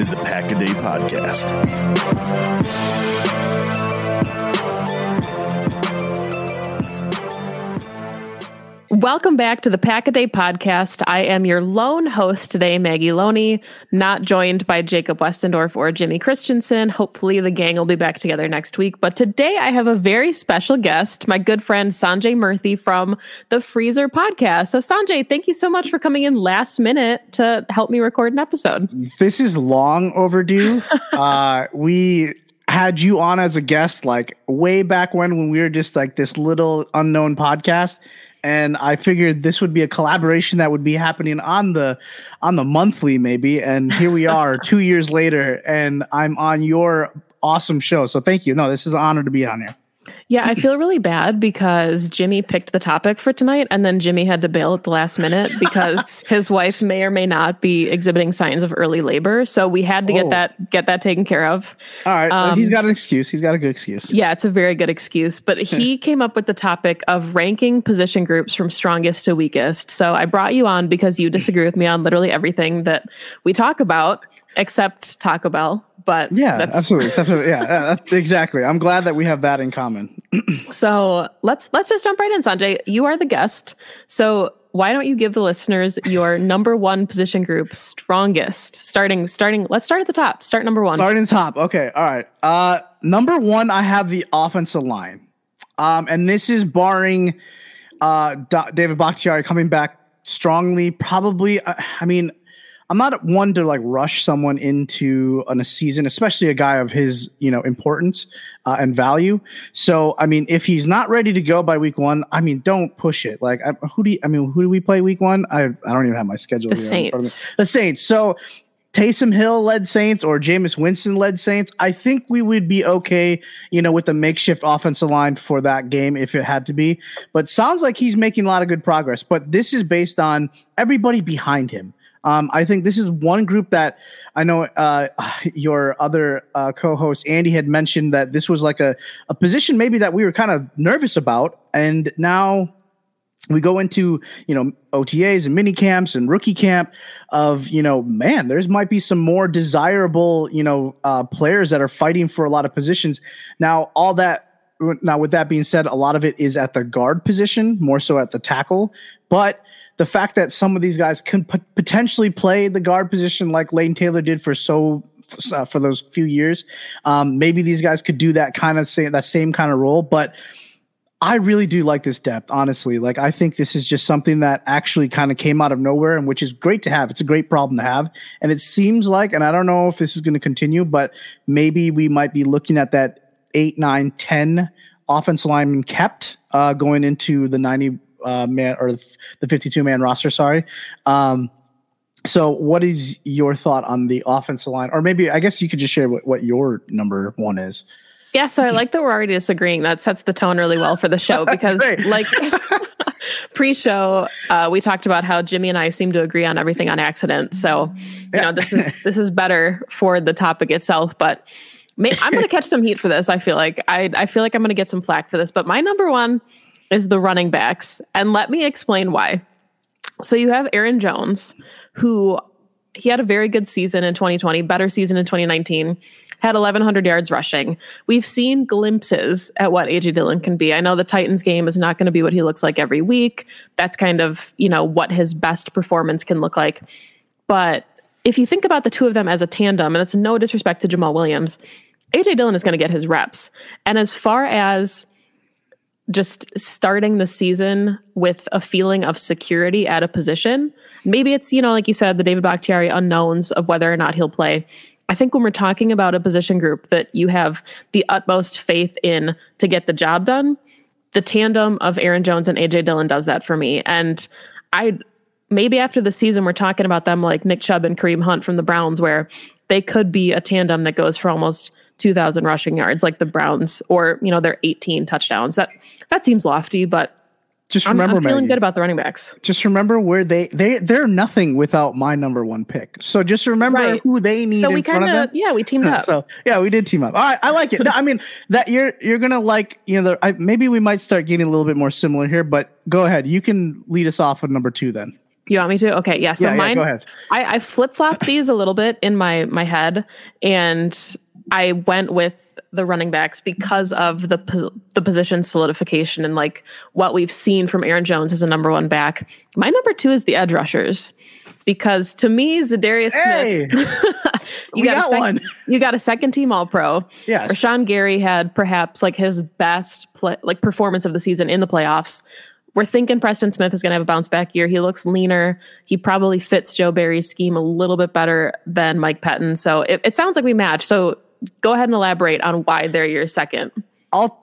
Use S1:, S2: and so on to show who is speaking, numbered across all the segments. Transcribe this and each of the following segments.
S1: is the Pack a Day Podcast.
S2: Welcome back to the Pack a Day podcast. I am your lone host today, Maggie Loney, not joined by Jacob Westendorf or Jimmy Christensen. Hopefully, the gang will be back together next week. But today, I have a very special guest, my good friend Sanjay Murthy from the Freezer podcast. So, Sanjay, thank you so much for coming in last minute to help me record an episode.
S3: This is long overdue. uh, we had you on as a guest like way back when when we were just like this little unknown podcast and I figured this would be a collaboration that would be happening on the on the monthly maybe. And here we are 2 years later and I'm on your awesome show. So thank you. No this is an honor to be on here
S2: Yeah, I feel really bad because Jimmy picked the topic for tonight and then Jimmy had to bail at the last minute because his wife may or may not be exhibiting signs of early labor. So we had to get
S3: Oh.
S2: that get that taken care of.
S3: All right.
S2: Um,
S3: he's got an excuse he's got a good excuse
S2: Yeah, it's a very good excuse. But he came up with the topic of ranking position groups from strongest to weakest. So I brought you on because you disagree with me on literally everything that we talk about, except Taco Bell. But
S3: yeah
S2: that's,
S3: absolutely absolutely yeah uh, exactly I'm glad that we have that in common
S2: So let's let's just jump right in, Sanjay. You are the guest. So why don't you give the listeners your number one position group strongest? Starting starting. Let's start at the top. Start number one.
S3: Starting top. Okay. All right. Uh, number one, I have the offensive line. Um, and this is barring uh, Da- David Bakhtiari coming back strongly. Probably, uh, I mean, I'm not one to like rush someone into on a season, especially a guy of his, you know, importance uh, and value. So, I mean, if he's not ready to go by week one, I mean, don't push it. Like, I, who do you, I mean, who do we play week one? I, I don't even have my schedule.
S2: The
S3: here in front of me.
S2: Saints.
S3: The Saints. So, Taysom Hill led Saints or Jameis Winston led Saints, I think we would be okay, you know, with the makeshift offensive line for that game if it had to be. But sounds like he's making a lot of good progress. But this is based on everybody behind him. Um, I think this is one group that I know uh, your other uh, co-host Andy had mentioned that this was like a, a position maybe that we were kind of nervous about, and now we go into you know OTAs and mini camps and rookie camp of you know man there's might be some more desirable you know uh, players that are fighting for a lot of positions. Now all that now with that being said a lot of it is at the guard position more so at the tackle but the fact that some of these guys can pot- potentially play the guard position like Lane Taylor did for so uh, for those few years um, maybe these guys could do that kind of same that same kind of role but I really do like this depth, honestly. Like, I think this is just something that actually kind of came out of nowhere, and which is great to have. It's a great problem to have. And it seems like, and I don't know if this is going to continue, but maybe we might be looking at that eight, nine, 10 offense lineman kept uh, going into the 90 uh, man or the 52 man roster. Sorry. Um, so, what is your thought on the offensive line? Or maybe, I guess you could just share what, what your number one is.
S2: Yeah, so I like that we're already disagreeing. That sets the tone really well for the show because, like, pre-show, uh, we talked about how Jimmy and I seem to agree on everything on accident. So, you know, this is this is better for the topic itself. But may, I'm going to catch some heat for this. I feel like I I feel like I'm going to get some flack for this. But my number one is the running backs. And let me explain why. So you have Aaron Jones, who he had a very good season in 2020, better season in 2019, had 1,100 yards rushing. We've seen glimpses at what AJ Dillon can be. I know the Titans game is not going to be what he looks like every week. That's kind of, you know, what his best performance can look like. But if you think about the two of them as a tandem, and it's no disrespect to Jamaal Williams, AJ Dillon is going to get his reps. And as far as just starting the season with a feeling of security at a position, maybe it's, you know, like you said, the David Bakhtiari unknowns of whether or not he'll play. I think when we're talking about a position group that you have the utmost faith in to get the job done, the tandem of Aaron Jones and AJ Dillon does that for me. And I maybe after the season we're talking about them like Nick Chubb and Kareem Hunt from the Browns, where they could be a tandem that goes for almost 2,000 rushing yards, like the Browns, or you know their 18 touchdowns. That that seems lofty, but
S3: just remember,
S2: I'm, I'm feeling
S3: Maggie,
S2: good about the running backs.
S3: Just remember where they they they're nothing without my number one pick. So just remember
S2: Right.
S3: who they need.
S2: So we kind
S3: of
S2: yeah we teamed up.
S3: So yeah, we did team up. All right, I like it. No, I mean that you're you're gonna like you know the, I, maybe we might start getting a little bit more similar here. But go ahead, you can lead us off with number two then.
S2: You want me to? Okay, yeah. So
S3: yeah,
S2: mine,
S3: yeah, go ahead.
S2: I, I flip flopped these a little bit in my my head, and I went with the running backs because of the pos- the position solidification and like what we've seen from Aaron Jones as a number one back. My number two is the edge rushers because to me, Zadarius
S3: Hey,
S2: Smith,
S3: we got
S2: sec-
S3: one.
S2: you got a second team All Pro.
S3: Yes.
S2: Rashan Gary had perhaps like his best play, like performance of the season in the playoffs. We're thinking Preston Smith is going to have a bounce back year. He looks leaner. He probably fits Joe Barry's scheme a little bit better than Mike Pettine. So it, it sounds like we match. So go ahead and elaborate on why they're your second.
S3: I'll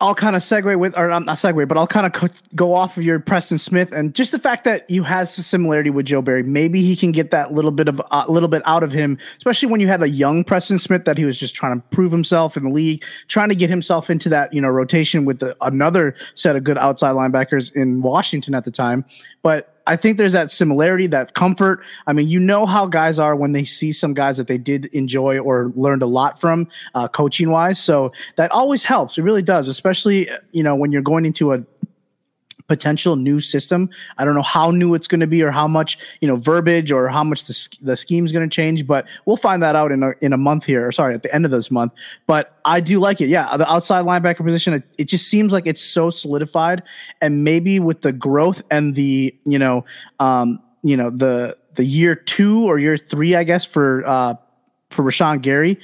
S3: I'll kind of segue with, or um, not segue, but I'll kind of co- go off of your Preston Smith and just the fact that you has a similarity with Joe Barry. Maybe he can get that little bit of a uh, little bit out of him, especially when you had a young Preston Smith that he was just trying to prove himself in the league, trying to get himself into that you know rotation with the, another set of good outside linebackers in Washington at the time. But I think there's that similarity, that comfort. I mean, you know how guys are when they see some guys that they did enjoy or learned a lot from uh, coaching wise. So that always helps. It really does, especially, you know, when you're going into a potential new system. I don't know how new it's going to be or how much, you know, verbiage or how much the, the scheme is going to change, but we'll find that out in a, in a month here, or sorry, at the end of this month. But I do like it. Yeah. The outside linebacker position, it, it just seems like it's so solidified and maybe with the growth and the, you know, um, you know, the, the year two or year three, I guess, for, uh, for Rashan Gary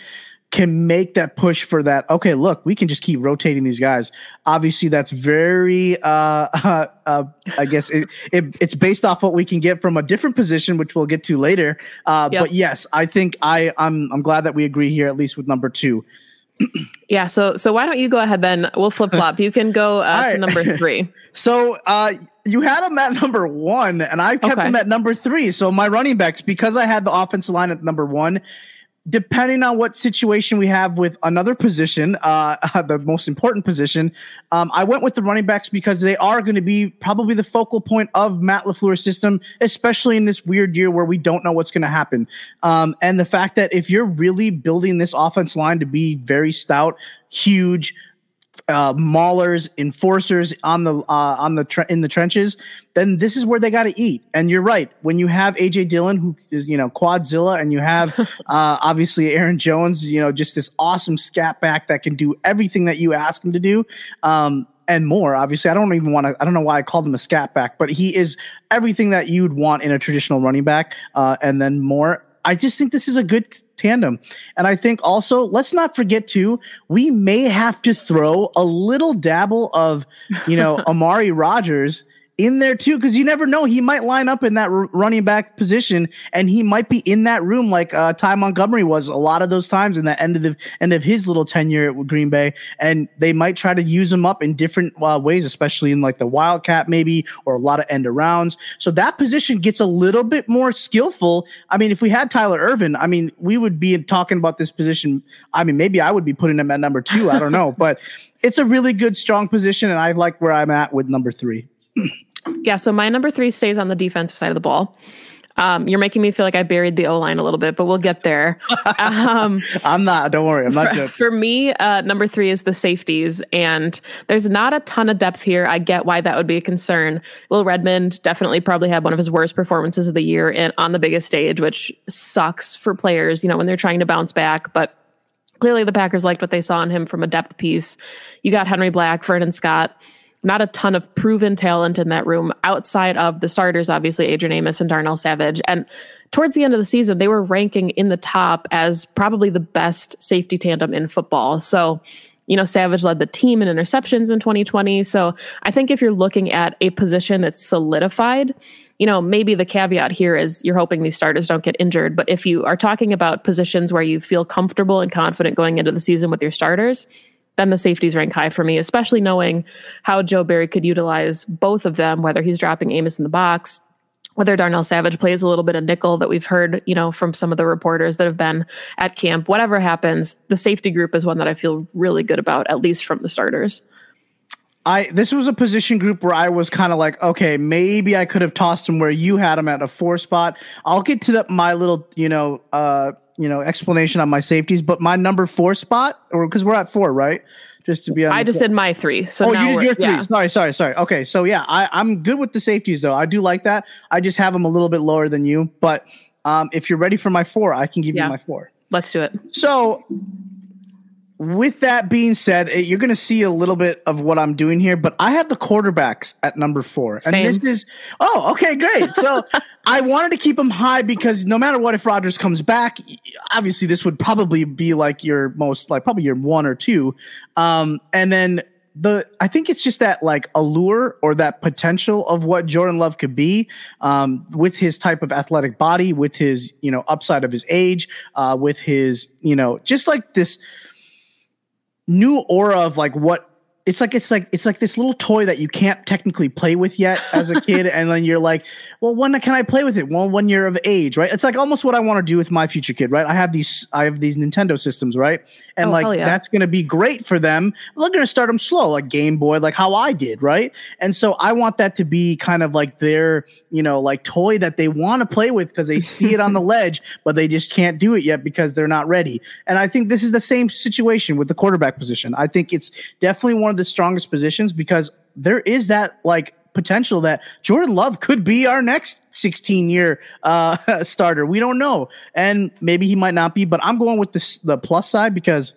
S3: can make that push for that. Okay, look, we can just keep rotating these guys. Obviously, that's very. Uh, uh, uh, I guess it, it, it's based off what we can get from a different position, which we'll get to later. Uh,
S2: Yep.
S3: But yes, I think I I'm I'm glad that we agree here at least with number two.
S2: Yeah. So so why don't you go ahead then? We'll flip flop. You can go uh,
S3: All
S2: to number three.
S3: So uh, you had them at number one, and I kept
S2: Okay.
S3: them at number three. So my running backs, because I had the offensive line at number one, depending on what situation we have with another position, uh, the most important position, um, I went with the running backs because they are going to be probably the focal point of Matt LaFleur's system, especially in this weird year where we don't know what's going to happen. Um, and the fact that if you're really building this offense line to be very stout, huge, uh, maulers, enforcers on the uh, on the tre- in the trenches, then this is where they got to eat. And you're right. When you have AJ Dillon, who is you know Quadzilla, and you have uh, obviously Aaron Jones, you know just this awesome scat back that can do everything that you ask him to do. Um, and more. Obviously, I don't even want to. I don't know why I called him a scat back, but he is everything that you'd want in a traditional running back, uh, and then more. I just think this is a good tandem. And I think also, let's not forget too, we may have to throw a little dabble of, you know, Amari Rogers in there too, because you never know. He might line up in that r- running back position and he might be in that room like uh, Ty Montgomery was a lot of those times in the end of the end of his little tenure at Green Bay. And they might try to use him up in different uh, ways, especially in like the Wildcat maybe, or a lot of end arounds. So that position gets a little bit more skillful. I mean, if we had Tyler Ervin, I mean, we would be talking about this position. I mean, maybe I would be putting him at number two. I don't know, but it's a really good, strong position, and I like where I'm at with number three.
S2: Yeah, so my number three stays on the defensive side of the ball. Um, you're making me feel like I buried the O line a little bit, but we'll get there. Um,
S3: I'm not. Don't worry. I'm not
S2: for,
S3: joking.
S2: for me, uh, number three is the safeties, and there's not a ton of depth here. I get why that would be a concern. Will Redmond definitely probably had one of his worst performances of the year in, on the biggest stage, which sucks for players, you know, when they're trying to bounce back. But clearly, the Packers liked what they saw in him from a depth piece. You got Henry Black, Vernon Scott not a ton of proven talent in that room outside of the starters, obviously Adrian Amos and Darnell Savage. And towards the end of the season, they were ranking in the top as probably the best safety tandem in football. So, you know, Savage led the team in interceptions in 2020. So I think if you're looking at a position that's solidified, you know, maybe the caveat here is you're hoping these starters don't get injured. But if you are talking about positions where you feel comfortable and confident going into the season with your starters, then the safeties rank high for me, especially knowing how Joe Barry could utilize both of them, whether he's dropping Amos in the box, whether Darnell Savage plays a little bit of nickel that we've heard, you know, from some of the reporters that have been at camp. Whatever happens, the safety group is one that I feel really good about, at least from the starters.
S3: I this was a position group where I was kind of like, okay, maybe I could have tossed him where you had him at a four spot. I'll get to that my little, you know, uh, you know, explanation on my safeties, but my number four spot, or because we're at four, right? Just to be
S2: on. I just did my three. So
S3: oh,
S2: you
S3: did your three. Yeah. Sorry, sorry, sorry. Okay, so yeah, I, I'm good with the safeties though. I do like that. I just have them a little bit lower than you, but um, if you're ready for my four, I can give yeah. you my four.
S2: Let's do it.
S3: So with that being said, eh, you're going to see a little bit of what I'm doing here, but I have the quarterbacks at number four. And this is, oh, okay, great. So I wanted to keep them high because no matter what, if Rodgers comes back, obviously this would probably be like your most, like probably your one or two. Um, and then the I think it's just that like allure or that potential of what Jordan Love could be um, with his type of athletic body, with his you know upside of his age, uh, with his you know just like this new aura of like what it's like it's like it's like this little toy that you can't technically play with yet as a kid and then you're like well when can i play with it? Well one year of age right? It's like almost what i want to do with my future kid right? I have these i have these nintendo systems right? And oh, like yeah. that's going to be great for them. They're going to start them slow like game boy like how i did right? And so i want that to be kind of like their you know like toy that they want to play with because they see it on the ledge but they just can't do it yet because they're not ready. And i think this is the same situation with the quarterback position. I think it's definitely one of the strongest positions because there is that like potential that Jordan Love could be our next 16 year uh, starter. We don't know. And maybe he might not be, but I'm going with this, the plus side because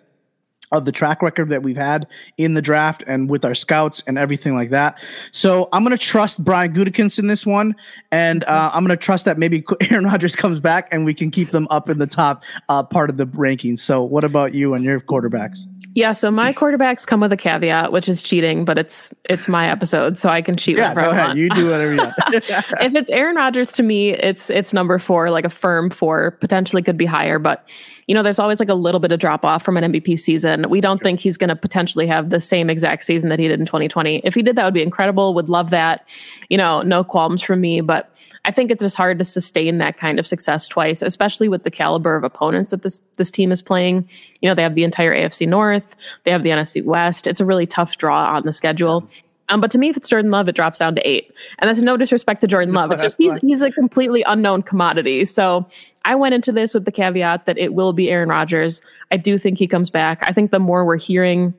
S3: of the track record that we've had in the draft and with our scouts and everything like that. So I'm going to trust Brian Gutekunst in this one. And uh, I'm going to trust that maybe Aaron Rodgers comes back and we can keep them up in the top uh, part of the rankings. So what about you and your quarterbacks?
S2: Yeah, so my quarterbacks come with a caveat, which is cheating, but it's it's my episode, so I can cheat
S3: yeah, go ahead. You do whatever you want.
S2: if it's Aaron Rodgers to me, it's it's number four, like a firm four, potentially could be higher, but you know, there's always like a little bit of drop off from an MVP season. We don't sure. think he's going to potentially have the same exact season that he did in 2020. If he did, that would be incredible. Would love that. You know, no qualms from me, but I think it's just hard to sustain that kind of success twice, especially with the caliber of opponents that this this team is playing. You know, they have the entire AFC North, they have the NFC West. It's a really tough draw on the schedule. Um, but to me, if it's Jordan Love, it drops down to eight. And that's no disrespect to Jordan Love. It's just he's, he's a completely unknown commodity. So I went into this with the caveat that it will be Aaron Rodgers. I do think he comes back. I think the more we're hearing,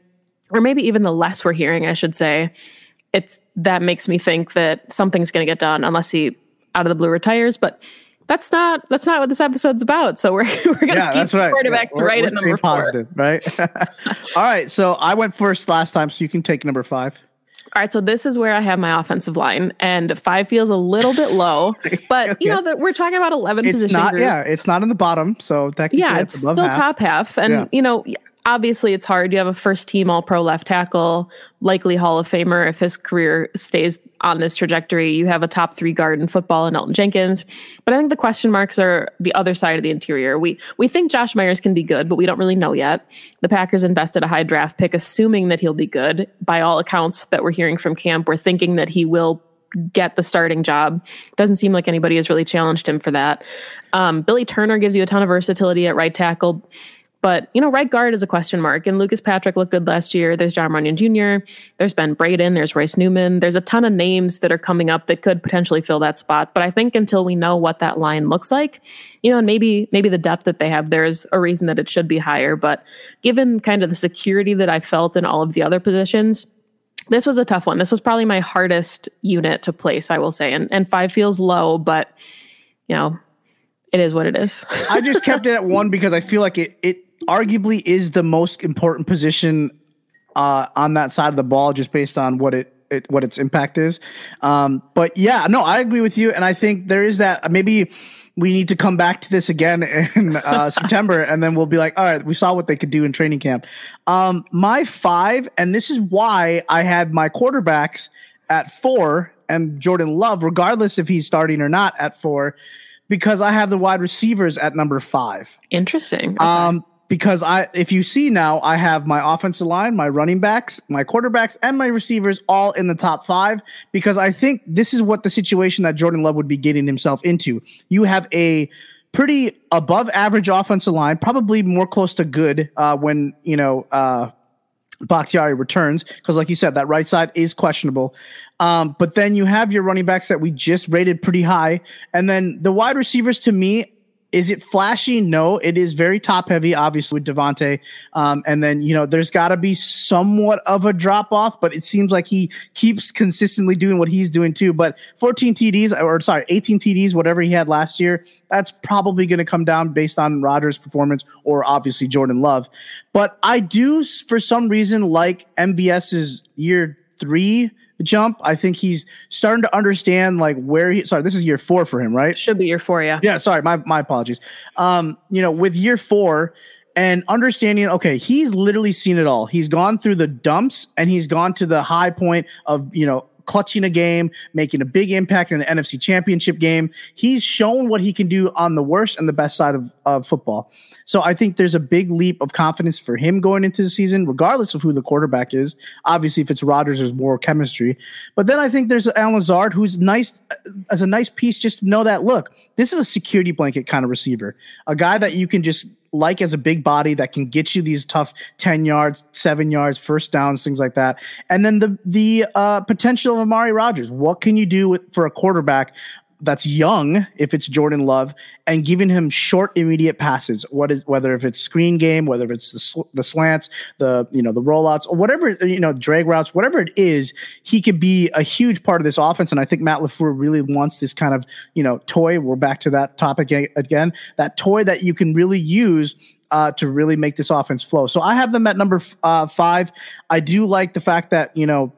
S2: or maybe even the less we're hearing, I should say, it's that makes me think that something's going to get done unless he out of the blue retires. But that's not that's not what this episode's about. So we're we're gonna yeah, keep right. quarterback yeah, to right at number
S3: positive, four. right? All right. So I went first last time, so you can take number five.
S2: All right, so this is where I have my offensive line, and five feels a little bit low, but okay. you know that we're talking about eleven.
S3: It's not,
S2: group.
S3: yeah, it's not in the bottom, so technically,
S2: yeah, it's, it's still half. top half, and yeah. you know obviously it's hard. You have a first team all pro left tackle, likely Hall of Famer if his career stays on this trajectory. You have a top three guard in football in Elgton Jenkins. But I think the question marks are the other side of the interior. We we think Josh Myers can be good, but we don't really know yet. The Packers invested a high draft pick assuming that he'll be good. By all accounts that we're hearing from camp, we're thinking that he will get the starting job. Doesn't seem like anybody has really challenged him for that. Um, Billy Turner gives you a ton of versatility at right tackle But, you know, right guard is a question mark. And Lucas Patrick looked good last year. There's John Runyan Jr., there's Ben Braden, there's Royce Newman. There's a ton of names that are coming up that could potentially fill that spot. But I think until we know what that line looks like, you know, and maybe maybe the depth that they have, there's a reason that it should be higher. But given kind of the security that I felt in all of the other positions, this was a tough one. This was probably my hardest unit to place, I will say. And and five feels low, but you know, it is what it is.
S3: I just kept it at one because I feel like it it arguably is the most important position uh, on that side of the ball, just based on what it, it what its impact is. Um, but yeah, no, I agree with you, and I think there is that maybe we need to come back to this again in uh, September, and then we'll be like, all right, we saw what they could do in training camp. Um, my five, and this is why I had my quarterbacks at four and Jordan Love, regardless if he's starting or not, at four, because I have the wide receivers at number five.
S2: Interesting.
S3: Okay. Um, because I if you see now I have my offensive line, my running backs, my quarterbacks and my receivers all in the top 5 because I think this is what the situation that Jordan Love would be getting himself into. You have a pretty above average offensive line, probably more close to good uh, when, you know, uh, Bakhtiari returns because, like you said, that right side is questionable. Um, but then you have your running backs that we just rated pretty high, and then the wide receivers. To me, is it flashy? No, it is very top heavy, obviously, with Davante. Um, and then, you know, there's got to be somewhat of a drop off, but it seems like he keeps consistently doing what he's doing too. But 14 TDs, or sorry, 18 TDs, whatever he had last year, that's probably going to come down based on Rodgers' performance or obviously Jordan Love. But I do, for some reason, like MVS's year three jump. I think he's starting to understand like where he sorry, this is year four for him, right?
S2: Should be year four, yeah.
S3: Yeah, sorry, my my apologies. Um, you know, with year four and understanding, okay, he's literally seen it all. He's gone through the dumps and he's gone to the high point of, you know, clutching a game, making a big impact in the NFC championship game. He's shown what he can do on the worst and the best side of, of football. So I think there's a big leap of confidence for him going into the season, regardless of who the quarterback is. Obviously, if it's Rodgers, there's more chemistry. But then I think there's Allen Lazard, who's nice as a nice piece just to know that look, this is a security blanket kind of receiver, a guy that you can just like as a big body that can get you these tough 10 yards, seven yards, first downs, things like that. And then the the uh, potential of Amari Rogers. What can you do with, for a quarterback that's young if it's Jordan Love and giving him short immediate passes what is whether if it's screen game whether it's the, sl- the slants the you know the rollouts or whatever you know drag routes whatever it is he could be a huge part of this offense and I think Matt LaFleur really wants this kind of you know toy we're back to that topic again that toy that you can really use uh, to really make this offense flow. So I have them at number f- uh, five. I do like the fact that you know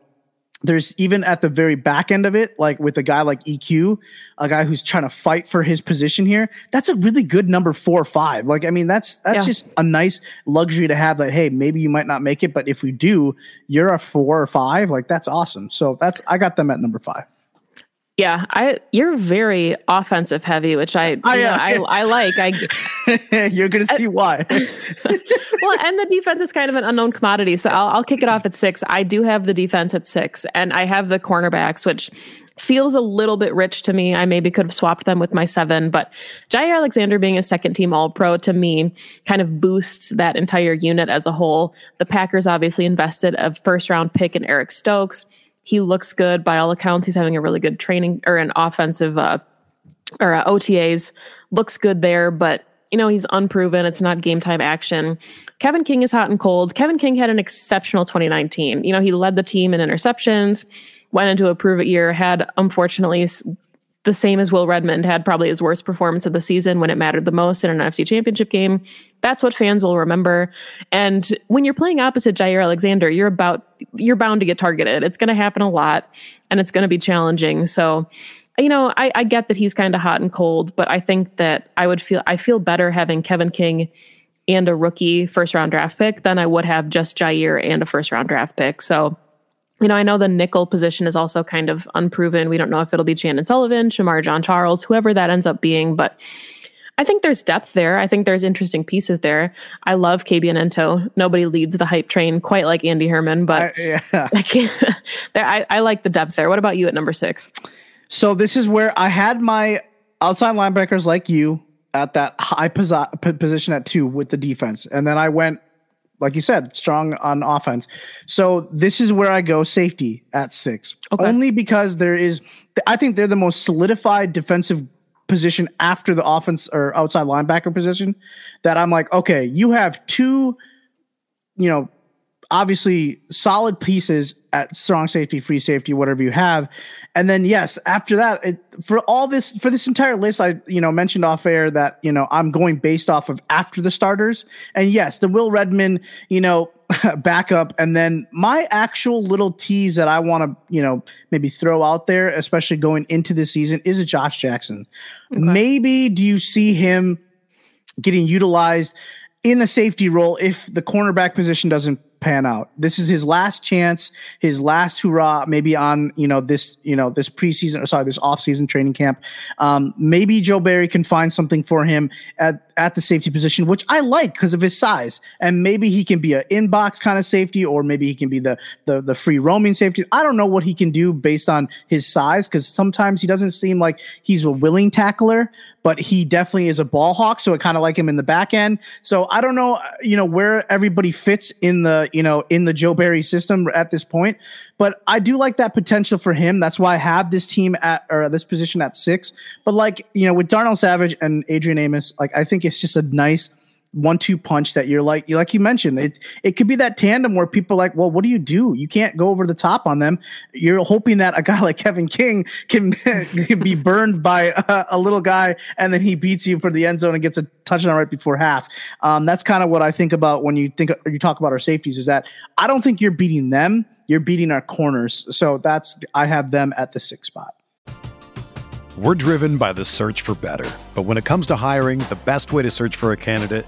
S3: there's even at the very back end of it, like with a guy like EQ, a guy who's trying to fight for his position here. That's a really good number four or five. Like, I mean, that's that's yeah. just a nice luxury to have. That hey, maybe you might not make it, but if we do, you're a four or five. Like, that's awesome. So that's I got them at number five.
S2: Yeah, I you're very offensive heavy, which I I, know, I, I, like.
S3: I you're gonna see why.
S2: well, and the defense is kind of an unknown commodity, so I'll, I'll kick it off at six. I do have the defense at six, and I have the cornerbacks, which feels a little bit rich to me. I maybe could have swapped them with my seven, but Jaire Alexander being a second team All Pro to me kind of boosts that entire unit as a whole. The Packers obviously invested a first round pick in Eric Stokes he looks good by all accounts. He's having a really good training or an offensive uh, or uh, OTAs. Looks good there, but you know he's unproven. It's not game time action. Kevin King is hot and cold. Kevin King had an exceptional 2019. You know he led the team in interceptions, went into a prove it year, had unfortunately the same as Will Redmond had probably his worst performance of the season when it mattered the most in an NFC championship game. That's what fans will remember. And when you're playing opposite Jaire Alexander, you're about you're bound to get targeted. It's going to happen a lot and it's going to be challenging. So, you know, I, I get that he's kind of hot and cold, but I think that I would feel I feel better having Kevin King and a rookie first round draft pick than I would have just Jaire and a first round draft pick. So you know, I know the nickel position is also kind of unproven. We don't know if it'll be Chandon Sullivan, Shemar Jean-Charles, whoever that ends up being, but I think there's depth there. I think there's interesting pieces there. I love Kabion Ento. Nobody leads the hype train quite like Andy Herman, but I, yeah. I can't. there, I, I like the depth there. What about you at number six?
S3: So this is where I had my outside linebackers like you at that high posi- position at two with the defense, and then I went, like you said, strong on offense. So this is where I go safety at six, okay. only because there is. I think they're the most solidified defensive position after the offense or outside linebacker position. That I'm like, okay, you have two, you know, obviously solid pieces at strong safety, free safety, whatever you have. And then yes, after that, it, for all this for this entire list, I you know mentioned off air that you know I'm going based off of after the starters. And yes, the Will Redmond, you know, backup. And then my actual little tease that I want to, you know, maybe throw out there, especially going into the season, is a Josh Jackson. Okay. Maybe do you see him getting utilized in a safety role if the cornerback position doesn't pan out. This is his last chance, his last hurrah, maybe on, you know, this, you know, this preseason or sorry, this offseason training camp. Um, maybe Joe Barry can find something for him at, at the safety position, which I like because of his size. And maybe he can be an inbox kind of safety, or maybe he can be the the the free roaming safety. I don't know what he can do based on his size, because sometimes he doesn't seem like he's a willing tackler, but he definitely is a ball hawk. So I kind of like him in the back end. So I don't know, uh, you know, where everybody fits in the, you know, in the Joe Barry system at this point. But I do like that potential for him. That's why I have this team at or this position at six. But like, you know, with Darnell Savage and Adrian Amos, like I think it's just a nice one two punch that you're like like you mentioned it it could be that tandem where people are like well what do you do? You can't go over the top on them. You're hoping that a guy like Kevin King can, can be burned by a, a, little guy and then he beats you for the end zone and gets a touchdown right before half. Um, that's kind of what I think about when you think you talk about our safeties is that I don't think you're beating them. You're beating our corners. So that's I have them at the sixth spot.
S4: We're driven by the search for better. But when it comes to hiring, the best way to search for a candidate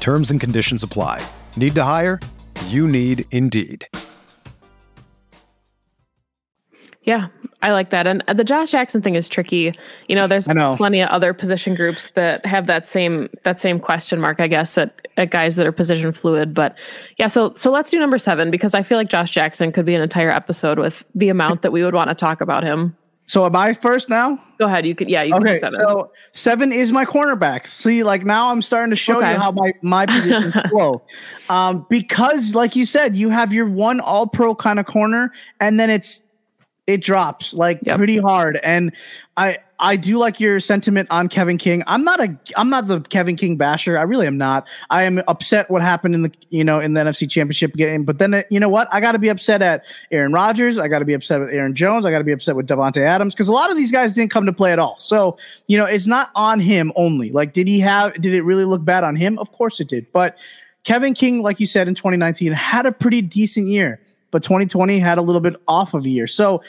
S4: Terms and conditions apply. Need to hire? You need Indeed.
S2: Yeah, I like that. And the Josh Jackson thing is tricky. You know, there's know. plenty of other position groups that have that same that same question mark, I guess, at, at guys that are position fluid. But yeah, so so let's do number seven because I feel like Josh Jackson could be an entire episode with the amount that we would want to talk about him.
S3: So am I first now?
S2: Go ahead. You could yeah, you can okay, seven.
S3: So seven is my cornerback. See, like now I'm starting to show okay. you how my my positions flow. Um, because like you said, you have your one all pro kind of corner, and then it's it drops like yep. pretty hard. And I I do like your sentiment on Kevin King. I'm not a I'm not the Kevin King basher. I really am not. I am upset what happened in the you know in the NFC Championship game. But then you know what? I got to be upset at Aaron Rodgers. I got to be upset with Aaron Jones. I got to be upset with Davante Adams because a lot of these guys didn't come to play at all. So you know it's not on him only. Like did he have? Did it really look bad on him? Of course it did. But Kevin King, like you said in 2019, had a pretty decent year but 2020 had a little bit off of a year. So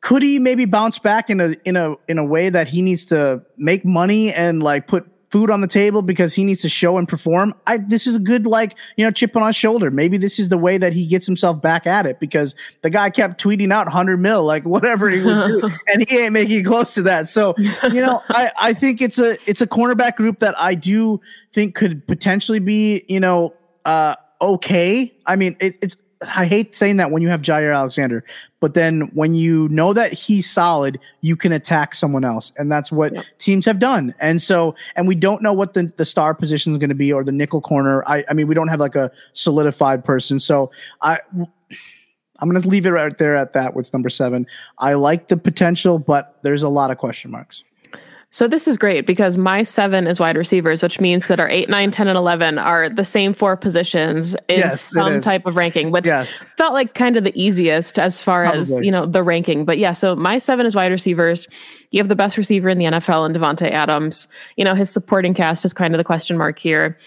S3: could he maybe bounce back in a in a in a way that he needs to make money and like put food on the table because he needs to show and perform. I this is a good like you know chip on his shoulder. Maybe this is the way that he gets himself back at it because the guy kept tweeting out hundred mil like whatever he would do, and he ain't making close to that. So you know I I think it's a it's a cornerback group that I do think could potentially be you know uh okay. I mean it, it's I hate saying that when you have Jaire Alexander, but then when you know that he's solid, you can attack someone else. And that's what yep. teams have done. And so, and we don't know what the, the star position is going to be or the nickel corner. I, I mean, we don't have like a solidified person. So I, I'm going to leave it right there at that with number seven. I like the potential, but there's a lot of question marks.
S2: So this is great because my seven is wide receivers, which means that our eight, nine, 10, and 11 are the same four positions in
S3: Yes,
S2: some type of ranking, which
S3: Yes.
S2: felt like kind of the easiest as far as, you know, the ranking. But yeah, so my seven is wide receivers. You have the best receiver in the NFL in Davante Adams. You know, his supporting cast is kind of the question mark here.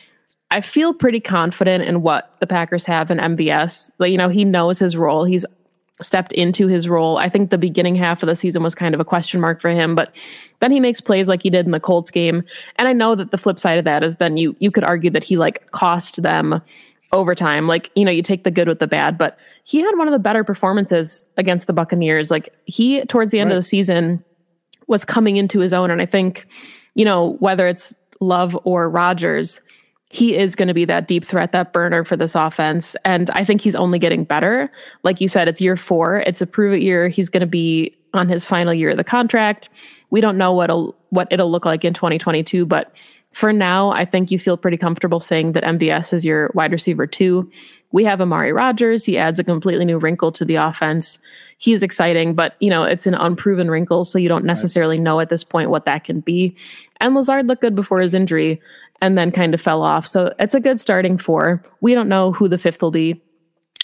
S2: I feel pretty confident in what the Packers have in MVS. Like, you know, he knows his role. He's stepped into his role. I think the beginning half of the season was kind of a question mark for him, but then he makes plays like he did in the Colts game. And I know that the flip side of that is then you you could argue that he like cost them overtime. Like, you know, you take the good with the bad, but he had one of the better performances against the Buccaneers. Like he towards the end of the season was coming into his own and I think, you know, whether it's Love or Rogers, he is going to be that deep threat, that burner for this offense. And I think he's only getting better. Like you said, it's year four. It's a prove it year. He's going to be on his final year of the contract. We don't know what'll what it'll look like in 2022, but for now, I think you feel pretty comfortable saying that MVS is your wide receiver too. We have Amari Rodgers. He adds a completely new wrinkle to the offense. He's exciting, but you know, it's an unproven wrinkle, so you don't necessarily know at this point what that can be. And Lazard looked good before his injury and then kind of fell off. So it's a good starting four. We don't know who the fifth will be.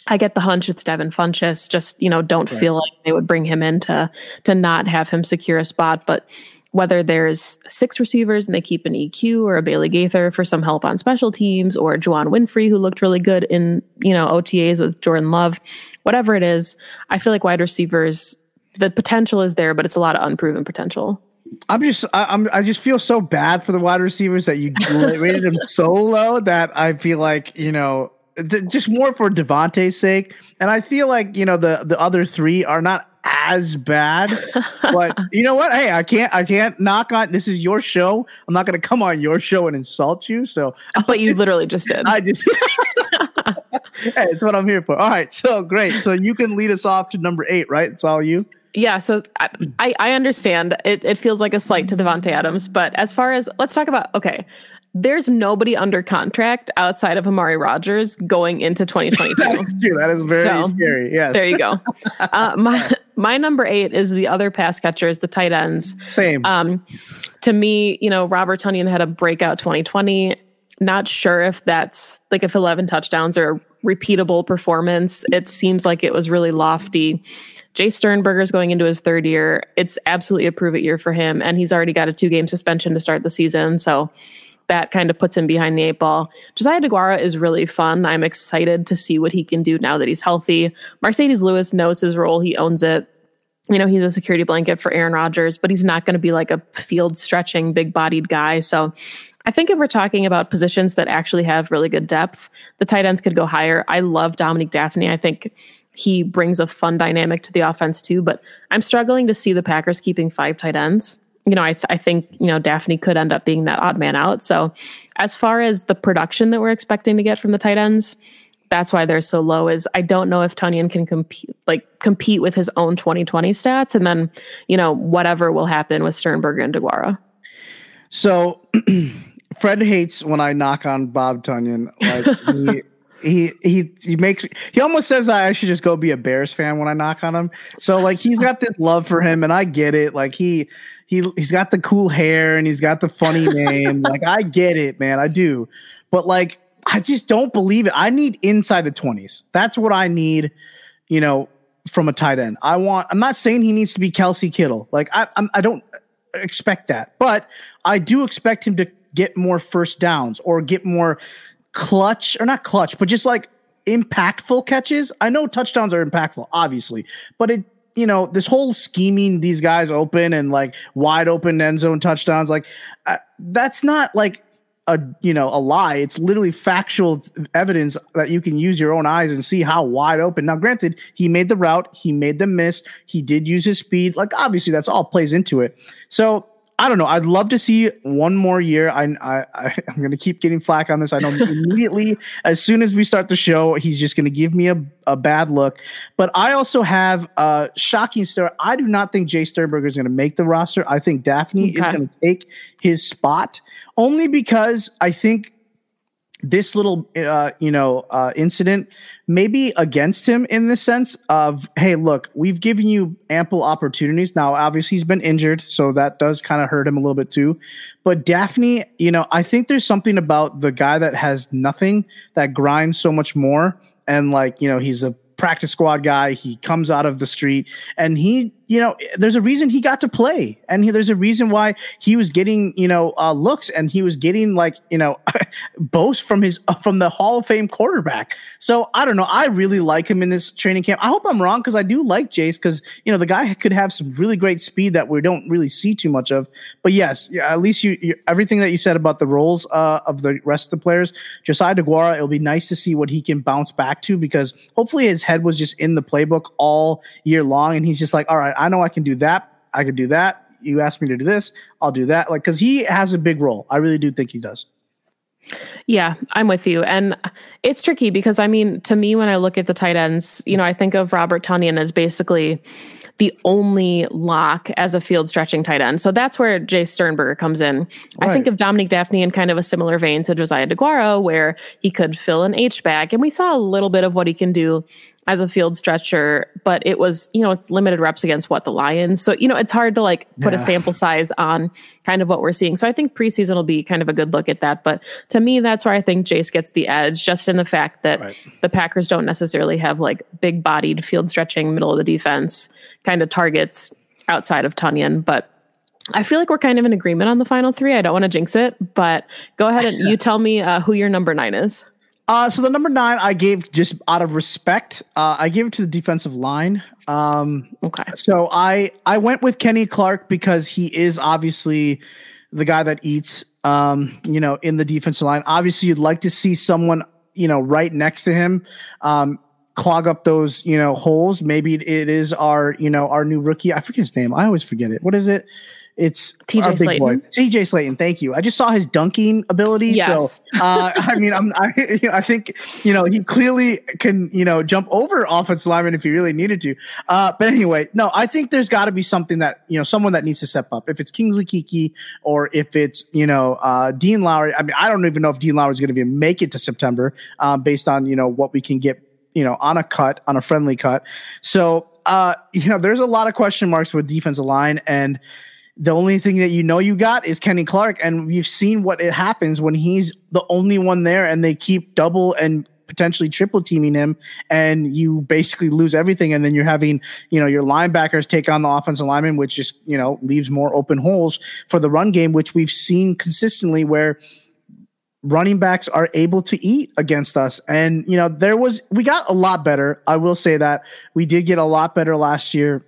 S2: I get the hunch it's Devin Funchess. Just you know, don't feel like they would bring him in to to not have him secure a spot. But whether there's six receivers and they keep an EQ or a Bailey Gaither for some help on special teams, or Juwann Winfree who looked really good in you know OTAs with Jordan Love, whatever it is, I feel like wide receivers the potential is there, but it's a lot of unproven potential.
S3: I'm just I, I'm I just feel so bad for the wide receivers that you rated them so low that I feel like you know d- just more for Davante's sake, and I feel like you know the the other three are not as bad, but you know what? Hey, I can't I can't knock on this is your show. I'm not going to come on your show and insult you. So,
S2: But you literally just did.
S3: I just. hey, it's what I'm here for. All right, so great. So you can lead us off to number eight, right? It's all you.
S2: Yeah, so I, I understand it. It feels like a slight to Davante Adams, but as far as let's talk about okay, there's nobody under contract outside of Amari Rogers going into 2022.
S3: That's true. That is very
S2: So,
S3: scary. Yes.
S2: there you go. Uh, my my number eight is the other pass catchers, the tight ends.
S3: Same.
S2: Um, to me, you know, Robert Tonyan had a breakout 2020. Not sure if that's like if 11 touchdowns are a repeatable performance. It seems like it was really lofty. Jace Sternberger's going into his third year. It's absolutely a prove it year for him. And he's already got a two game suspension to start the season. So that kind of puts him behind the eight ball. Josiah DeGuara is really fun. I'm excited to see what he can do now that he's healthy. Marcedes Lewis knows his role, he owns it. You know, he's a security blanket for Aaron Rodgers, but he's not going to be like a field stretching, big bodied guy. So I think if we're talking about positions that actually have really good depth, the tight ends could go higher. I love Dominique Dafney. I think he brings a fun dynamic to the offense too, but I'm struggling to see the Packers keeping five tight ends. You know, I, th- I think, you know, Dafney could end up being that odd man out. So, as far as the production that we're expecting to get from the tight ends, that's why they're so low is I don't know if Tonyan can compete like compete with his own 2020 stats and then, you know, whatever will happen with Sternberger and DeGuara.
S3: So Fred hates when I knock on Bob Tonyan. Like he, he he he makes he almost says I should just go be a Bears fan when I knock on him. So like he's got this love for him, and I get it. Like he he he's got the cool hair and he's got the funny name. like I get it, man. I do. But like I just don't believe it. I need inside the twenties. That's what I need. You know, from a tight end. I want. I'm not saying he needs to be Kelce Kittle. Like I I'm, I don't expect that, but I do expect him to get more first downs or get more clutch or not clutch, but just like impactful catches. I know touchdowns are impactful, obviously, but it you know this whole scheming these guys open and like wide open end zone touchdowns like uh, that's not like a you know a lie. It's literally factual evidence that you can use your own eyes and see how wide open. Now granted he made the route he made the miss he did use his speed like obviously that's all plays into it. So I don't know. I'd love to see one more year. I, I, I I'm going to keep getting flack on this. I know immediately as soon as we start the show, he's just going to give me a, a bad look. But I also have a shocking story. I do not think Jace Sternberger is going to make the roster. I think Dafney is going to take his spot only because I think this little uh, you know uh, incident maybe against him in the sense of hey look we've given you ample opportunities. Now obviously he's been injured so that does kind of hurt him a little bit too. But Dafney you know i think there's something about the guy that has nothing that grinds so much more. And like you know he's a practice squad guy. He comes out of the street and he, you know, there's a reason he got to play and he, there's a reason why he was getting, you know, uh, looks and he was getting like, you know, boast from his, uh, from the Hall of Fame quarterback. So I don't know. I really like him in this training camp. I hope I'm wrong because I do like Jace because, you know, the guy could have some really great speed that we don't really see too much of. But yes, yeah, at least you, you everything that you said about the roles uh, of the rest of the players, Josiah DeGuara, it'll be nice to see what he can bounce back to because hopefully his head was just in the playbook all year long. And he's just like, all right, I know I can do that. I can do that. You asked me to do this. I'll do that. Like, cause he has a big role. I really do think he does.
S2: Yeah, I'm with you. And it's tricky because I mean, to me, when I look at the tight ends, you know, I think of Robert Tonyan as basically the only lock as a field stretching tight end. So that's where Jace Sternberger comes in. Right. I think of Dominique Dafney in kind of a similar vein to Josiah DeGuara, where he could fill an H back. And we saw a little bit of what he can do as a field stretcher, but it was, you know, it's limited reps against what the Lions. So, you know, it's hard to like put yeah. a sample size on kind of what we're seeing. So I think preseason will be kind of a good look at that. But to me, that's where I think Jace gets the edge, just in the fact that right. the Packers don't necessarily have like big bodied field stretching middle of the defense kind of targets outside of Tonyan. But I feel like we're kind of in agreement on the final three. I don't want to jinx it, but go ahead and you tell me uh, who your number nine is.
S3: Uh, so the number nine I gave just out of respect. Uh, I gave it to the defensive line. Um, okay. So I I went with Kenny Clark because he is obviously the guy that eats. Um, you know, in the defensive line. Obviously, you'd like to see someone you know right next to him. Um, clog up those you know holes. Maybe it is our you know our new rookie. I forget his name. I always forget it. What is it? It's
S2: TJ Slaton.
S3: TJ Slaton. Thank you. I just saw his dunking ability. Yes. So, uh, I mean, I'm, I, you know, I think, you know, he clearly can, you know, jump over offensive lineman if he really needed to. Uh, but anyway, no, I think there's got to be something that, you know, someone that needs to step up. If it's Kingsley Keke or if it's, you know, uh, Dean Lowry. I mean, I don't even know if Dean Lowry is going to be make it to September, uh, based on, you know, what we can get, you know, on a cut, on a friendly cut. So, uh, you know, there's a lot of question marks with defensive line and, the only thing that you know you got is Kenny Clark, and we've seen what it happens when he's the only one there, and they keep double and potentially triple teaming him, and you basically lose everything. And then you're having, you know, your linebackers take on the offensive lineman, which just you know leaves more open holes for the run game, which we've seen consistently where running backs are able to eat against us. And, you know, there was, we got a lot better. I will say that we did get a lot better last year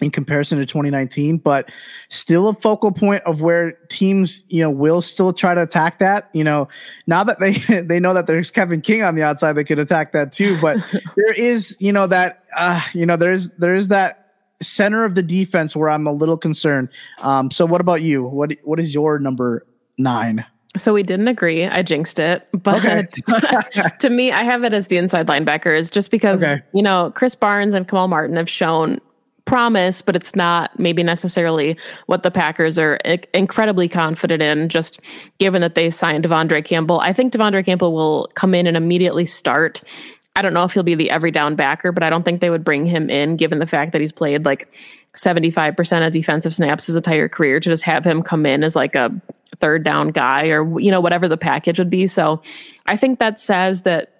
S3: in comparison to 2019, but still a focal point of where teams, you know, will still try to attack that. You know, now that they they know that there's Kevin King on the outside, they could attack that too. But there is, you know, that uh, you know, there's there's that center of the defense where I'm a little concerned. Um, so what about you? What what is your number nine?
S2: So we didn't agree. I jinxed it. But okay. to me, I have it as the inside linebackers just because, okay. you know, Krys Barnes and Kamal Martin have shown promise, but it's not maybe necessarily what the Packers are incredibly confident in, just given that they signed De'Vondre Campbell. I think De'Vondre Campbell will come in and immediately start. I don't know if he'll be the every down backer, but I don't think they would bring him in given the fact that he's played like 75% of defensive snaps his entire career to just have him come in as like a third down guy or you know whatever the package would be. So I think that says that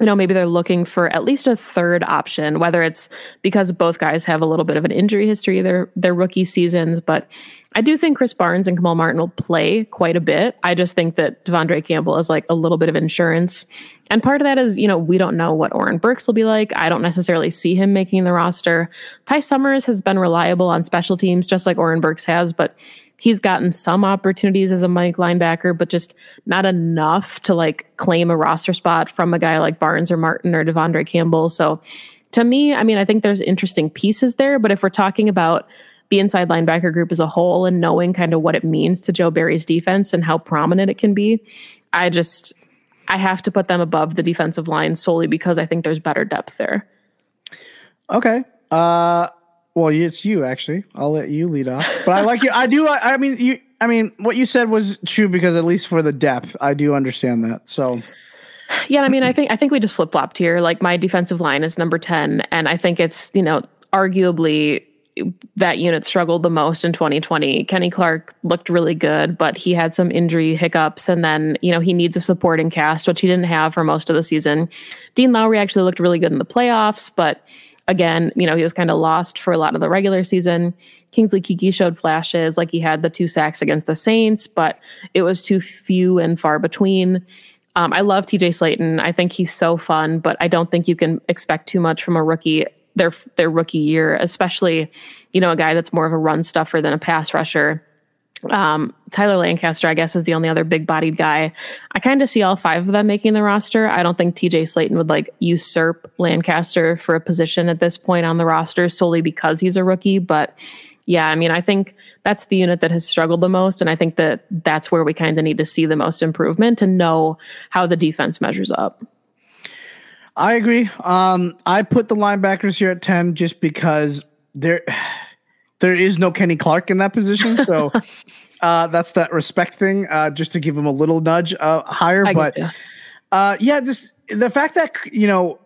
S2: you know, maybe they're looking for at least a third option, whether it's because both guys have a little bit of an injury history, their their rookie seasons. But I do think Krys Barnes and Kamal Martin will play quite a bit. I just think that De'Vondre Campbell is like a little bit of insurance. And part of that is, you know, we don't know what Oren Burks will be like. I don't necessarily see him making the roster. Ty Summers has been reliable on special teams, just like Oren Burks has, but he's gotten some opportunities as a Mike linebacker, but just not enough to like claim a roster spot from a guy like Barnes or Martin or De'Vondre Campbell. So to me, I mean, I think there's interesting pieces there, but if we're talking about the inside linebacker group as a whole and knowing kind of what it means to Joe Barry's defense and how prominent it can be, I just I have to put them above the defensive line solely because I think there's better depth there.
S3: Okay. Uh well, it's you actually. I'll let you lead off. But I like you. I do. I, I mean, you. I mean, what you said was true because at least for the depth, I do understand that. So,
S2: yeah, I mean, I think I think we just flip flopped here. Like my defensive line is number ten, and I think it's you know arguably that unit struggled the most in 2020. Kenny Clark looked really good, but he had some injury hiccups, and then you know he needs a supporting cast, which he didn't have for most of the season. Dean Lowry actually looked really good in the playoffs, but again, you know he was kind of lost for a lot of the regular season. Kingsley Keke showed flashes, like he had the two sacks against the Saints, but it was too few and far between. Um, I love TJ Slaton. I think he's so fun, but I don't think you can expect too much from a rookie their their rookie year, especially you know a guy that's more of a run stuffer than a pass rusher. Um, Tyler Lancaster, I guess, is the only other big bodied guy. I kind of see all five of them making the roster. I don't think TJ Slaton would like usurp Lancaster for a position at this point on the roster solely because he's a rookie, but yeah, I mean, I think that's the unit that has struggled the most. And I think that that's where we kind of need to see the most improvement to know how the defense measures up.
S3: I agree. Um, I put the linebackers here at 10 just because there there is no Kenny Clark in that position. So uh, that's that respect thing, uh, just to give him a little nudge uh, higher. I but uh, yeah, just the fact that, you know,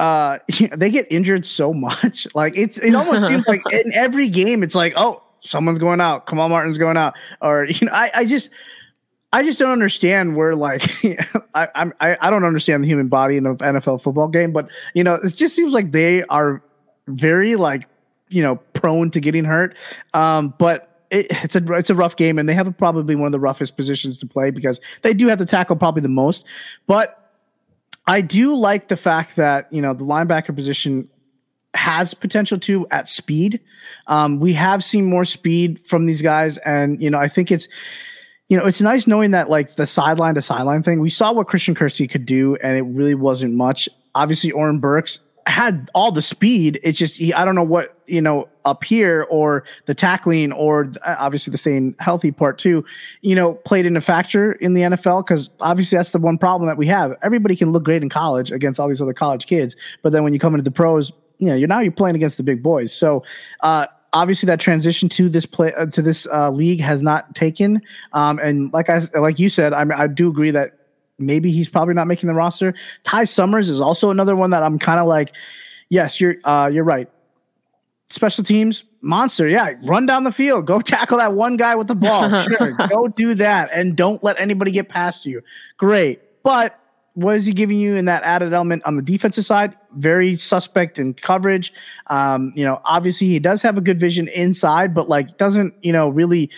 S3: uh they get injured so much like it's it almost seems like in every game it's like oh someone's going out kamal martin's going out or you know i i just i just don't understand where like i i'm I, I don't understand the human body in an nfl football game but you know it just seems like they are very like you know prone to getting hurt um but it, it's a it's a rough game and they have probably one of the roughest positions to play because they do have to tackle probably the most but I do like the fact that you know the linebacker position has potential to at speed. Um, we have seen more speed from these guys, and you know I think it's you know it's nice knowing that like the sideline to sideline thing. We saw what Christian Kirksey could do, and it really wasn't much. Obviously, Oren Burks had all the speed. It's just he, I don't know what you know up here or the tackling or obviously the staying healthy part too. You know, played in a factor in the NFL because obviously that's the one problem that we have. Everybody can look great in college against all these other college kids, but then when you come into the pros, you know, you're now you're playing against the big boys. So. uh obviously that transition to this play uh, to this uh, league has not taken um, and like i like you said I, I do agree that maybe he's probably not making the roster. Ty Summers is also another one that I'm kind of like, yes, you're uh, you're right. Special teams monster, yeah. Run down the field, go tackle that one guy with the ball. Sure, go do that, and don't let anybody get past you. Great, but what is he giving you in that added element on the defensive side? Very suspect in coverage. Um, you know, obviously he does have a good vision inside, but like doesn't, you know, really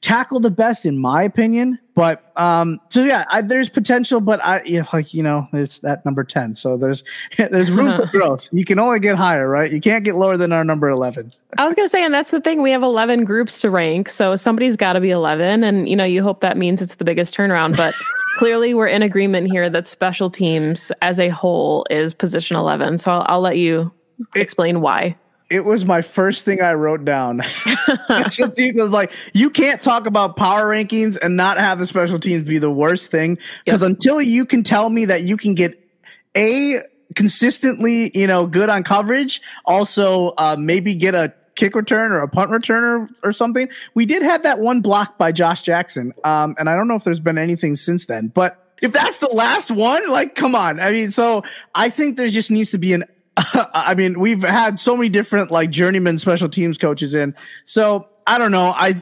S3: tackle the best in my opinion. But um, so yeah, I, there's potential, but I you know, like you know, it's that number ten. So there's there's room for growth. You can only get higher, right? You can't get lower than our number eleven.
S2: I was gonna say, and that's the thing. We have eleven groups to rank, so somebody's got to be eleven, and you know, you hope that means it's the biggest turnaround, but. clearly we're in agreement here that special teams as a whole is position 11 so i'll, I'll let you explain it, why.
S3: It was my first thing i wrote down. Was like you can't talk about power rankings and not have the special teams be the worst thing. Because yep. until you can tell me that you can get a consistently you know good on coverage also uh, maybe get a kick return or a punt return or, or something. We did have that one block by Josh Jackson. Um, and I don't know if there's been anything since then, but if that's the last one, like, come on. I mean, so I think there just needs to be an, I mean, we've had so many different like journeyman special teams coaches in. So I don't know. I,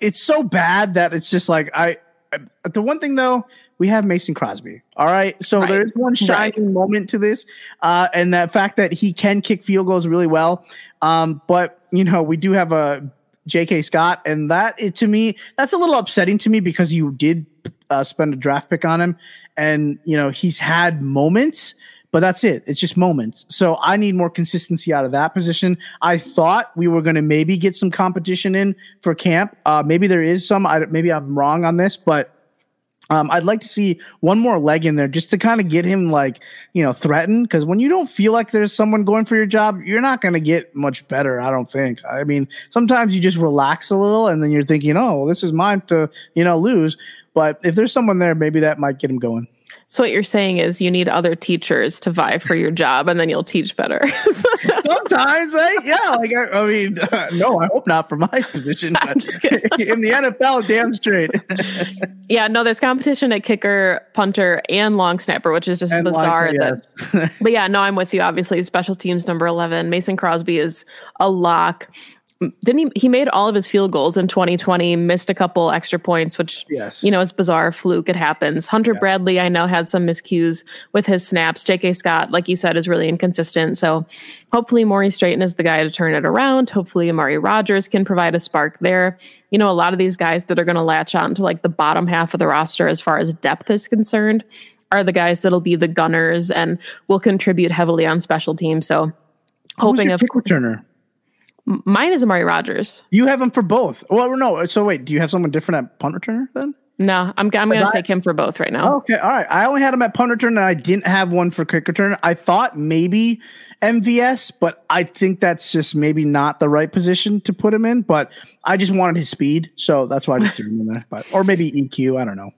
S3: it's so bad that it's just like, I, the one thing though, we have Mason Crosby. All right. So right. there's one shining right. moment to this. Uh, and that fact that he can kick field goals really well. Um, but you know, we do have a J.K. Scott, and that it, to me, that's a little upsetting to me because you did uh, spend a draft pick on him, and you know he's had moments, but that's it. It's just moments. So I need more consistency out of that position. I thought we were going to maybe get some competition in for camp. Uh, maybe there is some. I, maybe I'm wrong on this, but um, I'd like to see one more leg in there just to kind of get him like, you know, threatened. Because when you don't feel like there's someone going for your job, you're not going to get much better. I don't think. I mean, sometimes you just relax a little and then you're thinking, oh, well, this is mine to, you know, lose. But if there's someone there, maybe that might get him going.
S2: So what you're saying is you need other teachers to vie for your job, and then you'll teach better.
S3: Sometimes, eh? yeah. Like I, I mean, uh, no, I hope not for my position. But in the NFL, damn straight.
S2: yeah, no, there's competition at kicker, punter, and long snapper, which is just and bizarre. That, yes. but yeah, no, I'm with you. Obviously, special teams number eleven, Mason Crosby is a lock didn't he he made all of his field goals in 2020 missed a couple extra points which yes. you know is bizarre fluke. It happens. Hunter yeah. bradley i know had some miscues with his snaps. Jk scott like you said is really inconsistent. So hopefully Maurice Drayton is the guy to turn it around. Hopefully amari rogers can provide a spark there. You know a lot of these guys that are going to latch on to like the bottom half of the roster as far as depth is concerned are the guys that'll be the gunners and will contribute heavily on special teams. So hoping
S3: of returner
S2: Mine is Amari Rogers.
S3: You have him for both. Well, no. So wait, do you have someone different at punt returner then?
S2: No, I'm I'm going to take him for both right now.
S3: Okay, all right. I only had him at punt return, and I didn't have one for kick return. I thought maybe MVS, but I think that's just maybe not the right position to put him in. But I just wanted his speed, so that's why I just threw him in there. But or maybe EQ. I don't know.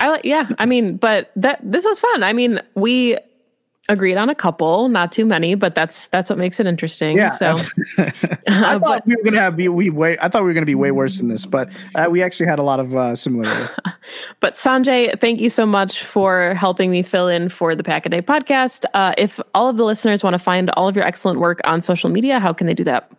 S2: I like, yeah. I mean, but that this was fun. I mean, we agreed on a couple, not too many, but that's that's what makes it interesting. Yeah. So
S3: I thought but, we were gonna have be we way I thought we were gonna be way worse than this, but uh, we actually had a lot of uh, similarity.
S2: but Sanjay, thank you so much for helping me fill in for the Pack a Day podcast. Uh, if all of the listeners want to find all of your excellent work on social media, how can they do that?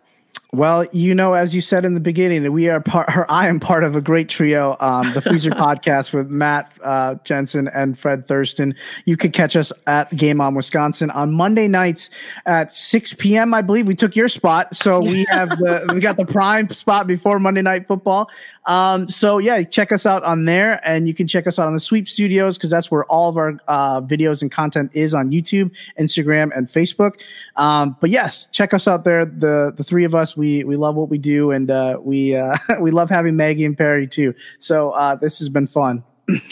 S3: Well, you know, as you said in the beginning, that we are part, or I am part of a great trio, um, the Freezer podcast with Matt uh, Jensen and Fred Thurston. You can catch us at Game On Wisconsin on Monday nights at 6 p.m. I believe we took your spot, so we have the we got the prime spot before Monday Night Football. Um, so yeah, check us out on there, and you can check us out on the Sweep Studios because that's where all of our uh, videos and content is on YouTube, Instagram, and Facebook. Um, but yes, check us out there. The the three of us we we love what we do, and uh, we uh, we love having Maggie and Perry too. So uh, this has been fun.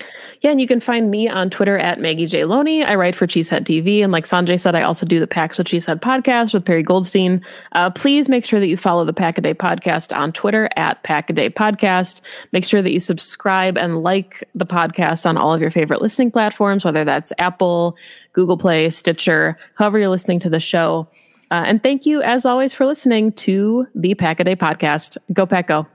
S2: Yeah, and you can find me on Twitter at Maggie J. Loney. I write for Cheesehead TV. And like Sanjay said, I also do the Packs with Cheesehead podcast with Perry Goldstein. Uh, please make sure that you follow the Pack a Day podcast on Twitter at Pack a Day Podcast. Make sure that you subscribe and like the podcast on all of your favorite listening platforms, whether that's Apple, Google Play, Stitcher, however you're listening to the show. Uh, and thank you, as always, for listening to the Pack a Day podcast. Go, Pack, go.